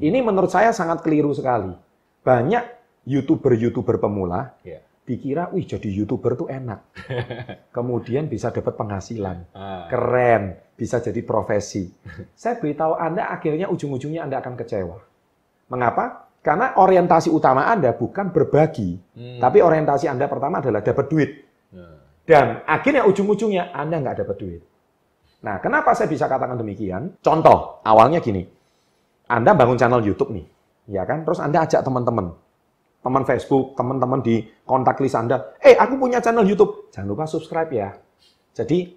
Ini menurut saya sangat keliru sekali. Banyak YouTuber-YouTuber pemula Iya. dikira, wih jadi YouTuber tuh enak. Kemudian bisa dapat penghasilan. Ah. Keren, bisa jadi profesi. Saya beritahu Anda akhirnya ujung-ujungnya Anda akan kecewa. Mengapa? Karena orientasi utama Anda bukan berbagi, Hmm. tapi orientasi Anda pertama adalah dapat duit. Nah. Dan akhirnya ujung-ujungnya Anda nggak dapat duit. Nah, kenapa saya bisa katakan demikian? Contoh, awalnya gini. Anda bangun channel YouTube nih, ya kan? Terus Anda ajak teman-teman, teman Facebook, teman-teman di kontak list Anda, eh aku punya channel YouTube, jangan lupa subscribe ya. Jadi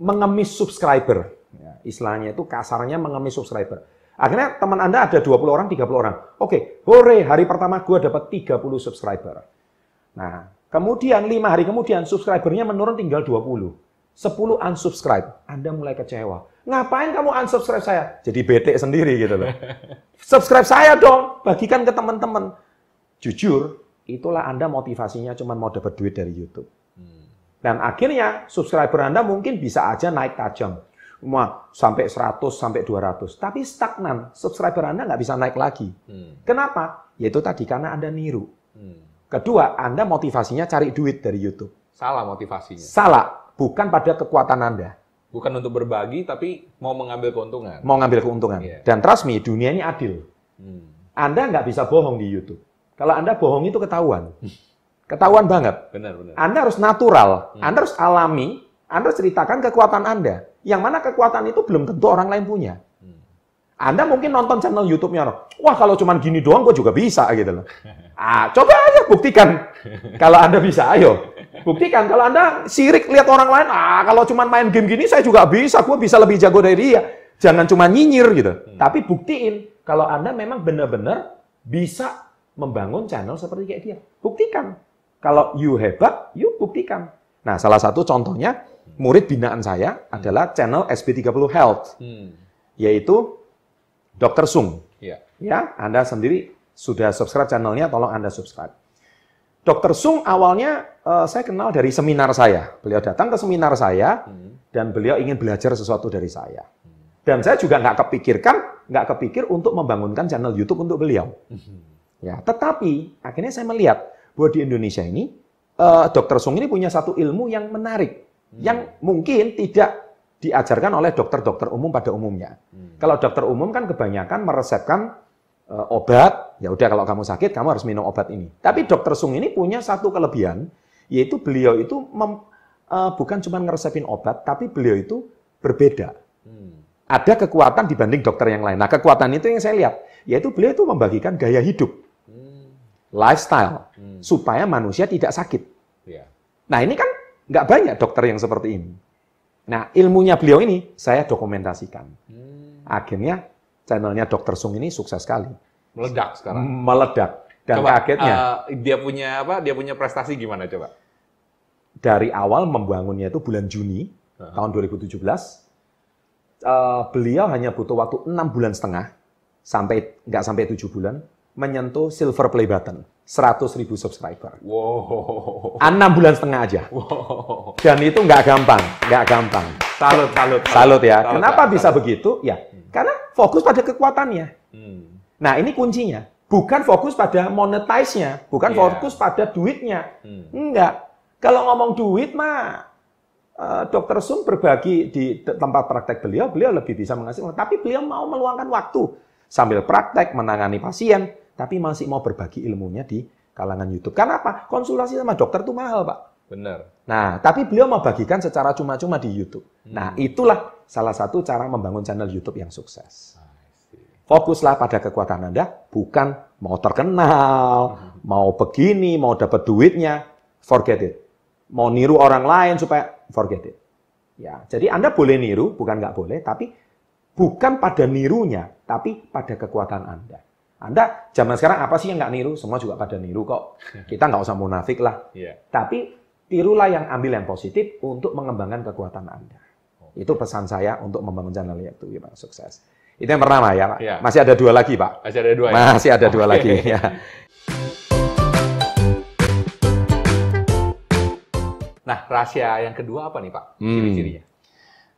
mengemis subscriber, ya, istilahnya itu kasarnya mengemis subscriber. Akhirnya teman Anda ada 20 orang, 30 orang. Oke, hore, hari pertama gua dapat 30 subscriber. Nah, kemudian lima hari kemudian subscribernya menurun tinggal 20. 10 unsubscribe. Anda mulai kecewa. Ngapain kamu unsubscribe saya? Jadi bete sendiri gitu loh. Subscribe saya dong, bagikan ke teman-teman. Jujur, itulah Anda motivasinya cuma mau dapat duit dari YouTube. Hmm. Dan akhirnya subscriber Anda mungkin bisa aja naik tajam. Wah, sampai 100, sampai 200. Tapi stagnan, subscriber Anda nggak bisa naik lagi. Hmm. Kenapa? Yaitu tadi, karena Anda niru. Hmm. Kedua, Anda motivasinya cari duit dari YouTube. Salah motivasinya. Salah, bukan pada kekuatan Anda. Bukan untuk berbagi, tapi mau mengambil keuntungan. Mau ngambil keuntungan. Iya. Dan trust me, dunia ini adil. Hmm. Anda nggak bisa bohong di YouTube. Kalau Anda bohong itu ketahuan. Ketahuan banget. Benar, benar. Anda harus natural, Hmm. Anda harus alami, Anda harus ceritakan kekuatan Anda. Yang mana kekuatan itu belum tentu orang lain punya. Hmm. Anda mungkin nonton channel YouTube-nya, wah kalau cuma gini doang gue juga bisa gitu loh. Ah, coba aja buktikan. Kalau Anda bisa, ayo. Buktikan. Kalau Anda sirik lihat orang lain, ah kalau cuma main game gini saya juga bisa, gue bisa lebih jago dari dia. Jangan cuma nyinyir gitu. Tapi buktiin kalau Anda memang benar-benar bisa membangun channel seperti kayak dia. Buktikan. Kalau you hebat, you buktikan. Nah, salah satu contohnya murid binaan saya adalah channel SB30 Health, Hmm. yaitu Dr. Sung. Iya. Ya, Anda sendiri sudah subscribe channelnya, tolong Anda subscribe. Dr. Sung awalnya eh, saya kenal dari seminar saya. Beliau datang ke seminar saya Hmm. dan beliau ingin belajar sesuatu dari saya. Dan saya juga nggak kepikirkan, nggak kepikir untuk membangunkan channel YouTube untuk beliau. Hmm. Ya, tetapi akhirnya saya melihat bahwa di Indonesia ini eh, Dr. Sung ini punya satu ilmu yang menarik, yang mungkin tidak diajarkan oleh dokter-dokter umum pada umumnya. Hmm. Kalau dokter umum kan kebanyakan meresepkan eh, obat, ya udah kalau kamu sakit kamu harus minum obat ini. Tapi dokter Sung ini punya satu kelebihan, yaitu beliau itu mem- eh, bukan cuma ngeresepin obat, tapi beliau itu berbeda. Hmm. Ada kekuatan dibanding dokter yang lain. Nah kekuatan itu yang saya lihat, yaitu beliau itu membagikan gaya hidup, Hmm. lifestyle, Hmm. supaya manusia tidak sakit. Iya. Nah ini kan nggak banyak dokter yang seperti ini. Nah ilmunya beliau ini saya dokumentasikan. Hmm. Akhirnya channelnya Dokter Sung ini sukses sekali, Meledak sekarang. meledak. Dan Coba, kagetnya eh, dia punya apa? Dia punya prestasi gimana coba? dari awal membangunnya itu bulan Juni Heeh. tahun 2017, eh, beliau hanya butuh waktu enam bulan setengah sampai nggak sampai tujuh bulan menyentuh silver play button 100 ribu subscriber. Wow. Enam bulan setengah aja. Wow. Dan itu nggak gampang, nggak gampang. Salut, salut. Salut ya. Salut, Kenapa Pak. bisa begitu? Ya, karena fokus pada kekuatannya. Hmm. Nah, ini kuncinya. Bukan fokus pada monetize-nya, bukan Iya. fokus pada duitnya. Hmm. Enggak. Kalau ngomong duit mah eh, Dokter Sung berbagi di te- tempat praktek beliau, beliau lebih bisa menghasilkan. Tapi beliau mau meluangkan waktu sambil praktek menangani pasien, tapi masih mau berbagi ilmunya di kalangan YouTube. Karena apa? Konsultasi sama dokter itu mahal, Pak. Benar. Nah, tapi beliau mau bagikan secara cuma-cuma di YouTube. Nah, Hmm. itulah salah satu cara membangun channel YouTube yang sukses. See. Fokuslah pada kekuatan Anda, bukan mau terkenal, mau begini, mau dapat duitnya, forget it. Mau niru orang lain supaya forget it. Ya, jadi Anda boleh niru, bukan nggak boleh, tapi bukan pada nirunya, tapi pada kekuatan Anda. Anda zaman sekarang apa sih yang nggak niru? Semua juga pada niru kok. Kita nggak usah munafik lah. Iya. Tapi tirulah yang ambil yang positif untuk mengembangkan kekuatan Anda. Itu pesan saya untuk membangun channel YouTube yang sukses. Itu yang pertama ya Pak. Iya. Masih ada dua lagi Pak. Masih ada dua ya? Masih ada dua Oke. lagi. Ya. Nah, rahasia yang kedua apa nih Pak? Hmm. Ciri-cirinya.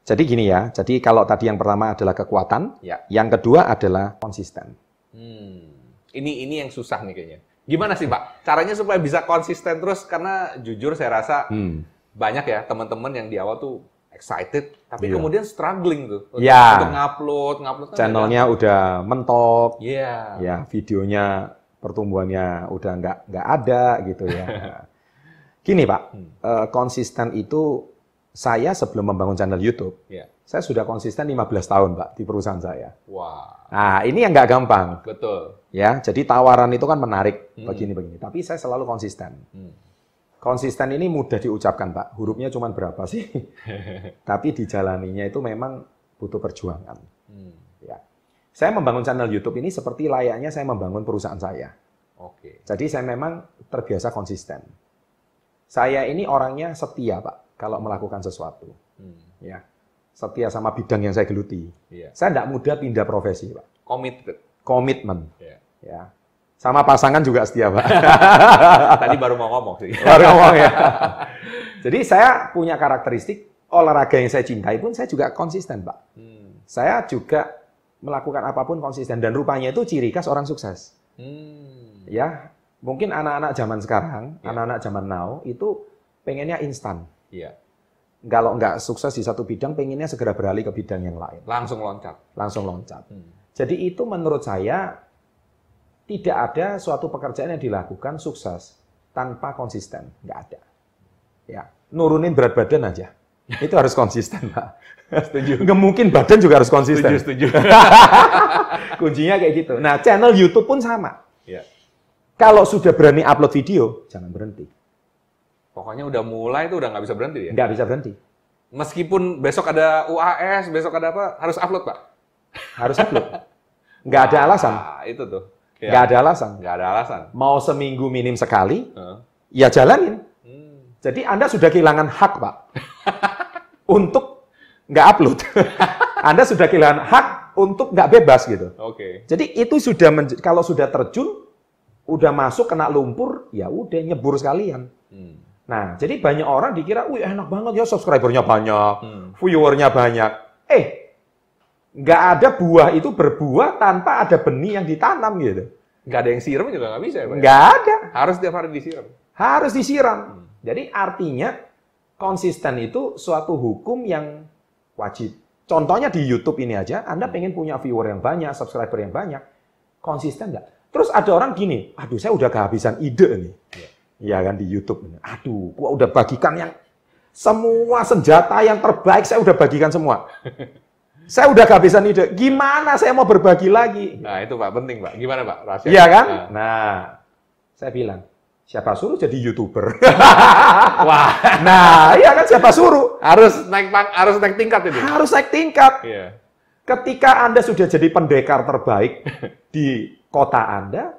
Jadi gini ya. Jadi kalau tadi yang pertama adalah kekuatan, Ya. yang kedua adalah konsisten. Hmm. Ini ini yang susah nih kayaknya. Gimana sih Pak? Caranya supaya bisa konsisten terus karena jujur saya rasa Hmm. banyak ya teman-teman yang di awal tuh excited tapi Iya. kemudian struggling tuh untuk, Iya. untuk ngupload, ngupload kan Channelnya udah mentok. Iya. ya videonya pertumbuhannya udah nggak nggak ada gitu ya. Gini Pak, Hmm. eh, konsisten itu saya sebelum membangun channel YouTube, Iya. saya sudah konsisten 15 tahun Pak di perusahaan saya. Wah, Nah ini yang nggak gampang betul. ya. Jadi tawaran itu kan menarik Hmm. begini-begini. Tapi saya selalu konsisten. Hmm. Konsisten ini mudah diucapkan Pak. Hurufnya cuma berapa sih? Tapi dijalaninya itu memang butuh perjuangan. Hmm. Ya. Saya membangun channel YouTube ini seperti layaknya saya membangun perusahaan saya. Oke. Jadi saya memang terbiasa konsisten. Saya ini orangnya setia Pak kalau melakukan sesuatu. Hmm. Ya. Setia sama bidang yang saya geluti. Iya. Saya tidak mudah pindah profesi Pak. Committed. Komitmen. Iya. Ya. Sama pasangan juga setia Pak. Tadi baru mau ngomong sih. Baru ngomong ya. Jadi saya punya karakteristik olahraga yang saya cintai pun saya juga konsisten Pak. Hmm. Saya juga melakukan apa pun konsisten dan rupanya itu ciri khas orang sukses. Hmm. Ya, mungkin anak-anak zaman sekarang, Ya. anak-anak zaman now itu pengennya instan. Iya. Kalau nggak sukses di satu bidang, pengennya segera beralih ke bidang yang lain. Langsung loncat. Langsung loncat. Hmm. Jadi itu menurut saya tidak ada suatu pekerjaan yang dilakukan sukses tanpa konsisten. Nggak ada. Ya, nurunin berat badan aja. Itu harus konsisten, Pak. Setuju. Nggak mungkin badan juga harus konsisten. Setuju, setuju. Kuncinya kayak gitu. Nah, channel YouTube pun sama. Iya. Kalau sudah berani upload video, jangan berhenti. Pokoknya udah mulai tuh udah nggak bisa berhenti ya. Nggak bisa berhenti. Meskipun besok ada UAS, besok ada apa, harus upload Pak. Harus upload. Nggak ada alasan. Ah, itu tuh. Ya. Nggak ada alasan. Nggak ada alasan. Mau seminggu minim sekali, Heeh. ya jalanin. Hmm. Jadi Anda sudah kehilangan hak, Pak. untuk nggak upload. Anda sudah kehilangan hak untuk nggak bebas gitu. Oke. Jadi itu sudah kalau sudah terjun, udah masuk kena lumpur, ya udah nyebur sekalian. Hmm. Nah, jadi banyak orang dikira, wih enak banget ya subscribernya banyak, Hmm. viewernya banyak. Eh, nggak ada buah itu berbuah tanpa ada benih yang ditanam gitu. Nggak ada yang siram juga nggak bisa ya Pak? Nggak ada, Harus tiap hari disiram. harus disiram. Hmm. Jadi artinya konsisten itu suatu hukum yang wajib. Contohnya di YouTube ini aja, Anda pengen punya viewer yang banyak, subscriber yang banyak, konsisten nggak? Terus ada orang gini, aduh saya udah kehabisan ide nih. Iya. Ya kan di YouTube. ini. Aduh, gua udah bagikan yang semua senjata yang terbaik saya udah bagikan semua. saya udah kehabisan ide. Gimana saya mau berbagi lagi? Nah itu Pak, penting Pak. Gimana Pak? Rahasia. Iya kan? Nah. Nah, saya bilang, siapa suruh jadi YouTuber? Wah, nah, iya kan siapa suruh? harus naik pang- harus naik tingkat itu. Harus naik tingkat. Iya. Ketika Anda sudah jadi pendekar terbaik di kota Anda,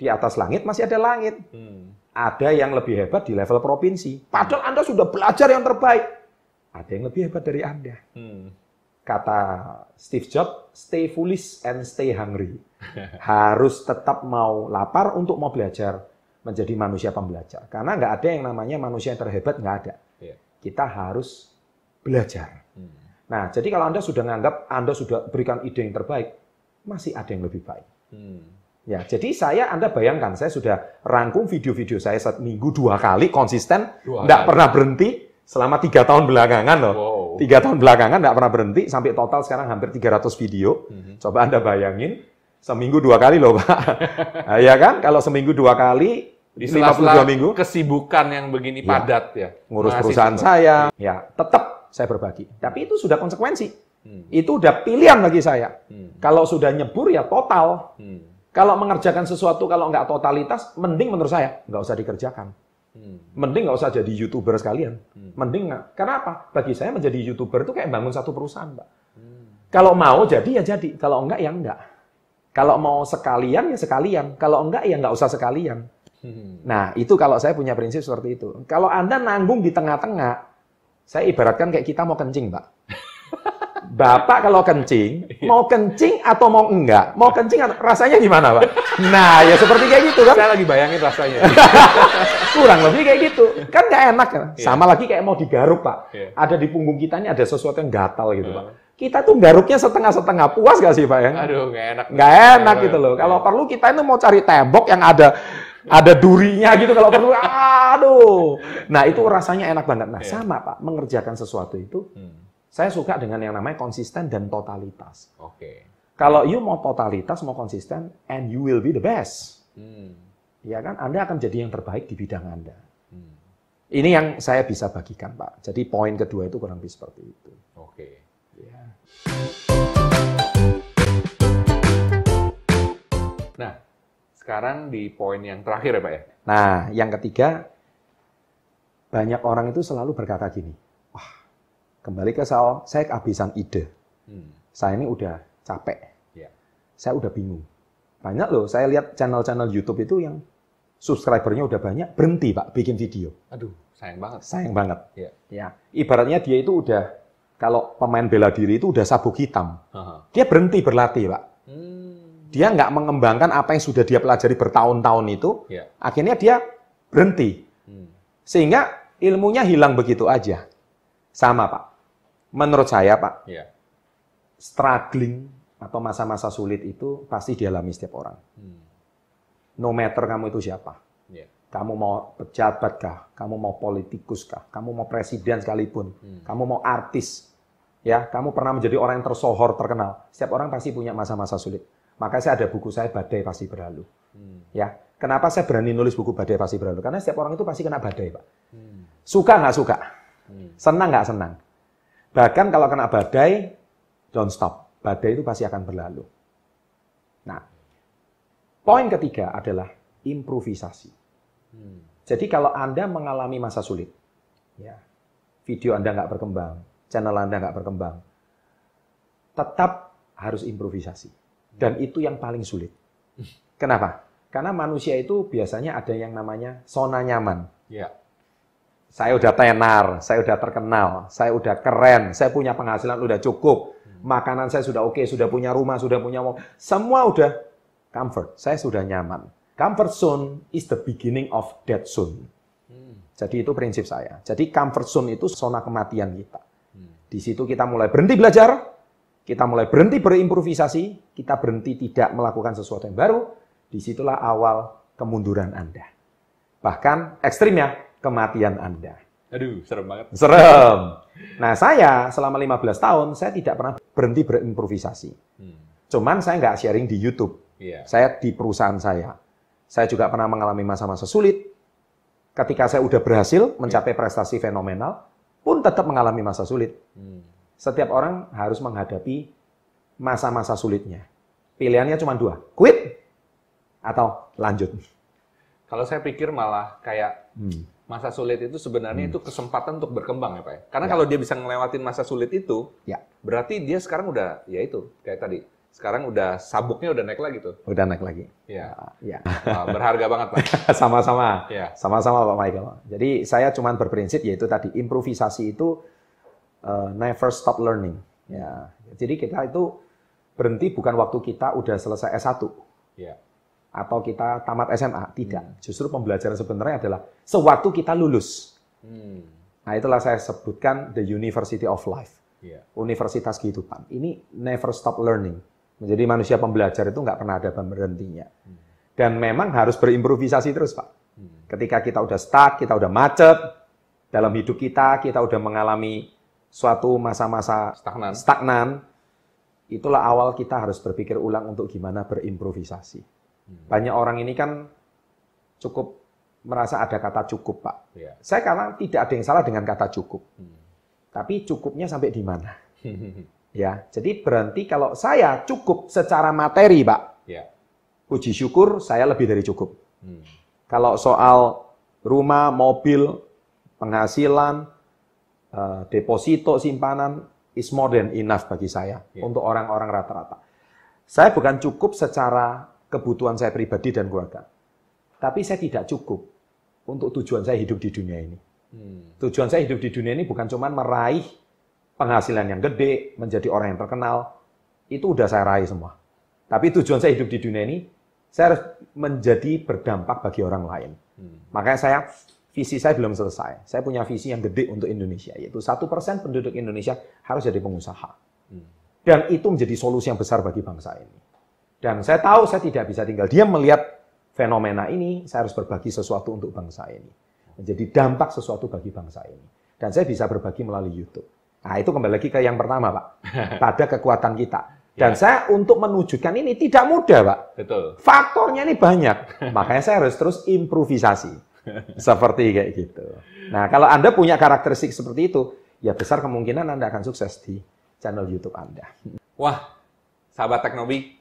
di atas langit masih ada langit. Hmm. Ada yang lebih hebat di level provinsi. Padahal Anda sudah belajar yang terbaik. Ada yang lebih hebat dari Anda. Hmm. Kata Steve Jobs, stay foolish and stay hungry. Harus tetap mau lapar untuk mau belajar menjadi manusia pembelajar. Karena nggak ada yang namanya manusia yang terhebat, nggak ada. Iya. Kita harus belajar. Hmm. Nah, jadi kalau Anda sudah menganggap Anda sudah berikan ide yang terbaik, masih ada yang lebih baik. Hmm. Ya, jadi saya Anda bayangkan, saya sudah rangkum video-video saya satu minggu dua kali konsisten, tidak pernah berhenti selama tiga tahun belakangan loh. Wow. Tiga tahun belakangan tidak pernah berhenti sampai total sekarang hampir 300 video. Mhm. Coba Anda bayangin, seminggu dua kali loh Pak. nah, ya kan, kalau seminggu dua kali, Di 52 sela-sela minggu, kesibukan yang begini Iya. padat ya. ngurus Masih perusahaan tetap. saya, ya tetap saya berbagi. Tapi itu sudah konsekuensi. Hmm. Itu udah pilihan bagi saya. Hmm. Kalau sudah nyebur ya total. Hmm. Kalau mengerjakan sesuatu kalau nggak totalitas, mending menurut saya nggak usah dikerjakan. Hmm. Mending nggak usah jadi youtuber sekalian. Hmm. Mending nggak. Karena apa? Bagi saya menjadi youtuber itu kayak bangun satu perusahaan, Pak. Hmm. Kalau mau jadi ya jadi, kalau enggak ya enggak. Kalau mau sekalian ya sekalian, kalau enggak ya nggak usah sekalian. Hmm. Nah itu kalau saya punya prinsip seperti itu. Kalau anda nanggung di tengah-tengah, saya ibaratkan kayak kita mau kencing, Pak. Bapak kalau kencing, mau kencing atau mau enggak? Mau kencing atau rasanya gimana, Pak? Nah, ya seperti kayak gitu kan. Saya lagi bayangin rasanya. Kurang lebih kayak gitu. Kan nggak enak kan? Iya. Sama lagi kayak mau digaruk, Pak. Iya. Ada di punggung kita ini ada sesuatu yang gatal gitu. Pak. kita tuh garuknya setengah-setengah puas gak sih Pak ya? Aduh, nggak enak. Nggak enak gitu loh. Kalau perlu kita ini mau cari tembok yang ada ada durinya gitu kalau perlu. Aduh. Nah itu rasanya enak banget. Nah Iya. sama Pak, mengerjakan sesuatu itu Hmm, saya suka dengan yang namanya konsisten dan totalitas. Oke. Kalau you mau totalitas, mau konsisten, and you will be the best. Hmm, Ya kan, Anda akan jadi yang terbaik di bidang Anda. hmm, Ini yang saya bisa bagikan, Pak. Jadi poin kedua itu kurang lebih seperti itu. Oke. Ya. Nah, sekarang di poin yang terakhir ya Pak ya. Nah, yang ketiga, banyak orang itu selalu berkata gini, kembali ke soal, saya kehabisan ide. Hmm, Saya ini udah capek. Ya. Saya udah bingung. Banyak loh, saya lihat channel-channel YouTube itu yang subscribernya udah banyak, berhenti Pak, bikin video. Aduh, sayang banget. Sayang banget. Iya. Ya, ibaratnya dia itu udah, kalau pemain bela diri itu udah sabuk hitam. Haha. Dia berhenti berlatih Pak. Hmm, Dia nggak mengembangkan apa yang sudah dia pelajari bertahun-tahun itu, ya. akhirnya dia berhenti. Hmm, Sehingga ilmunya hilang begitu aja. Sama, Pak. Menurut saya, Pak, ya. struggling atau masa-masa sulit itu pasti dialami setiap orang. Hmm, No matter kamu itu siapa. ya. Kamu mau pejabat kah? Kamu mau politikus kah? Kamu mau presiden sekalipun? Hmm. Kamu mau artis? Ya, kamu pernah menjadi orang yang tersohor, terkenal. Setiap orang pasti punya masa-masa sulit. Makanya saya ada buku saya Badai Pasti Berlalu. Hmm, Ya, kenapa saya berani nulis buku Badai Pasti Berlalu? Karena setiap orang itu pasti kena badai, Pak. hmm, Suka nggak suka? hmm. Senang nggak senang? Bahkan kalau kena badai, don't stop. Badai itu pasti akan berlalu. Nah, poin ketiga adalah improvisasi. Hmm, Jadi kalau Anda mengalami masa sulit, ya, video Anda nggak berkembang, channel Anda nggak berkembang, tetap harus improvisasi. Dan itu yang paling sulit. Kenapa? Karena manusia itu biasanya ada yang namanya zona nyaman. Ya. Saya udah tenar, saya udah terkenal, saya udah keren, saya punya penghasilan udah cukup, makanan saya sudah oke, sudah punya rumah, sudah punya mobil, semua udah comfort, saya sudah nyaman. Comfort zone is the beginning of dead zone. Hmm, Jadi itu prinsip saya. Jadi comfort zone itu zona kematian kita. hmm, Di situ kita mulai berhenti belajar, kita mulai berhenti berimprovisasi, kita berhenti tidak melakukan sesuatu yang baru, di situlah awal kemunduran Anda. Bahkan ekstrimnya, kematian Anda. Aduh, serem banget. Serem. Nah saya selama 15 tahun, saya tidak pernah berhenti berimprovisasi. Hmm, Cuman saya nggak sharing di YouTube. Iya. Saya di perusahaan saya. Saya juga pernah mengalami masa-masa sulit. Ketika saya udah berhasil mencapai prestasi fenomenal, pun tetap mengalami masa sulit. Hmm, Setiap orang harus menghadapi masa-masa sulitnya. Pilihannya cuma dua, quit atau lanjut. Kalau saya pikir malah kayak Hmm. Masa sulit itu sebenarnya itu kesempatan untuk berkembang ya Pak ya. Karena Ya. kalau dia bisa ngelewatin masa sulit itu, Ya. berarti dia sekarang udah, ya itu, kayak tadi. Sekarang udah sabuknya udah naik lagi tuh. Udah naik lagi. Ya, Ya, Wah, berharga banget Pak. sama-sama. Ya. Sama-sama Pak Michael. Jadi saya cuma berprinsip yaitu tadi improvisasi itu uh, never stop learning. Ya. Jadi kita itu berhenti bukan waktu kita udah selesai S1 Ya. Atau kita tamat SMA, tidak. Justru pembelajaran sebenarnya adalah sewaktu kita lulus. Hmm, Nah, itulah saya sebutkan the University of Life, ya. universitas kehidupan. Ini never stop learning. Menjadi manusia pembelajar itu nggak pernah ada berhentinya. Dan memang harus berimprovisasi terus, Pak. Hmm, Ketika kita udah stuck, kita udah macet dalam hidup kita, kita udah mengalami suatu masa-masa Stagnan. stagnan, itulah awal kita harus berpikir ulang untuk gimana berimprovisasi. Banyak orang ini kan cukup merasa ada kata cukup, Pak. Ya. Saya karena tidak ada yang salah dengan kata cukup. Hmm. Tapi cukupnya sampai di mana? Ya, jadi berarti kalau saya cukup secara materi, Pak, ya. puji syukur saya lebih dari cukup. Hmm, Kalau soal rumah, mobil, penghasilan, eh, deposito, simpanan, is more than enough bagi saya Ya. untuk orang-orang rata-rata. Saya bukan cukup secara kebutuhan saya pribadi dan keluarga, tapi saya tidak cukup untuk tujuan saya hidup di dunia ini. hmm, Tujuan saya hidup di dunia ini bukan cuma meraih penghasilan yang gede, menjadi orang yang terkenal, itu udah saya raih semua. Tapi tujuan saya hidup di dunia ini, saya harus menjadi berdampak bagi orang lain. hmm, Makanya saya visi saya belum selesai. Saya punya visi yang gede untuk Indonesia, yaitu satu persen penduduk Indonesia harus jadi pengusaha. hmm. Dan itu menjadi solusi yang besar bagi bangsa ini. Dan saya tahu saya tidak bisa tinggal diam melihat fenomena ini, saya harus berbagi sesuatu untuk bangsa ini. Menjadi dampak sesuatu bagi bangsa ini. Dan saya bisa berbagi melalui YouTube. Nah, itu kembali lagi ke yang pertama, Pak. Pada kekuatan kita. Dan Ya. saya untuk menunjukkan ini tidak mudah, Pak. Betul. Faktornya ini banyak. Makanya saya harus terus improvisasi. Seperti kayak gitu. Nah, kalau Anda punya karakteristik seperti itu, ya besar kemungkinan Anda akan sukses di channel YouTube Anda. Wah, sahabat Teknobi,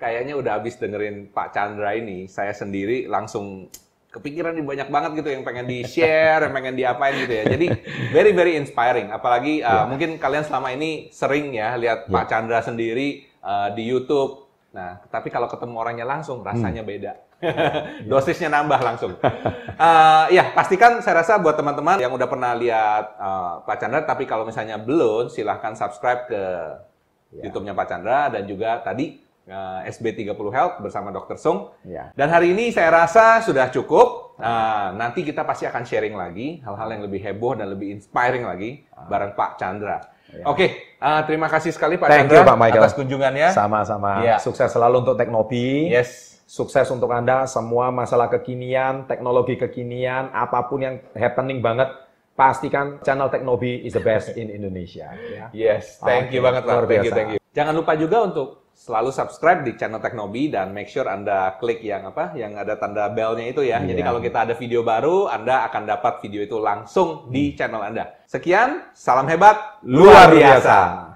kayaknya udah habis dengerin Pak Chandra ini, saya sendiri langsung kepikiran nih banyak banget gitu yang pengen di-share, yang pengen diapain gitu ya. Jadi very very inspiring. Apalagi uh, Ya. mungkin kalian selama ini sering ya lihat Ya. Pak Chandra sendiri uh, di YouTube. Nah, tapi kalau ketemu orangnya langsung rasanya beda. Dosisnya nambah langsung. Uh, ya, pastikan saya rasa buat teman-teman yang udah pernah lihat uh, Pak Chandra, tapi kalau misalnya belum, silahkan subscribe ke Ya. YouTube-nya Pak Chandra dan juga tadi SB30 Health bersama Dr. Sung. Ya. Dan hari ini saya rasa sudah cukup. Uh, nanti kita pasti akan sharing lagi hal-hal yang lebih heboh dan lebih inspiring lagi bareng Pak Chandra. Ya. Oke, uh, terima kasih sekali Pak Thank Chandra you, Pak Michael. atas kunjungannya. Sama-sama. Ya. Sukses selalu untuk Teknobi. Yes. Sukses untuk Anda semua masalah kekinian, teknologi kekinian, apa pun yang happening banget, pastikan channel Teknobi is the best in Indonesia. Ya. Yes, thank you Oke, banget Pak. Thank you, thank you. Jangan lupa juga untuk selalu subscribe di channel Teknobi dan make sure Anda klik yang apa? Yang ada tanda belnya itu ya. Jadi Iya. kalau kita ada video baru, Anda akan dapat video itu langsung di channel Anda. Sekian, salam hebat, luar biasa.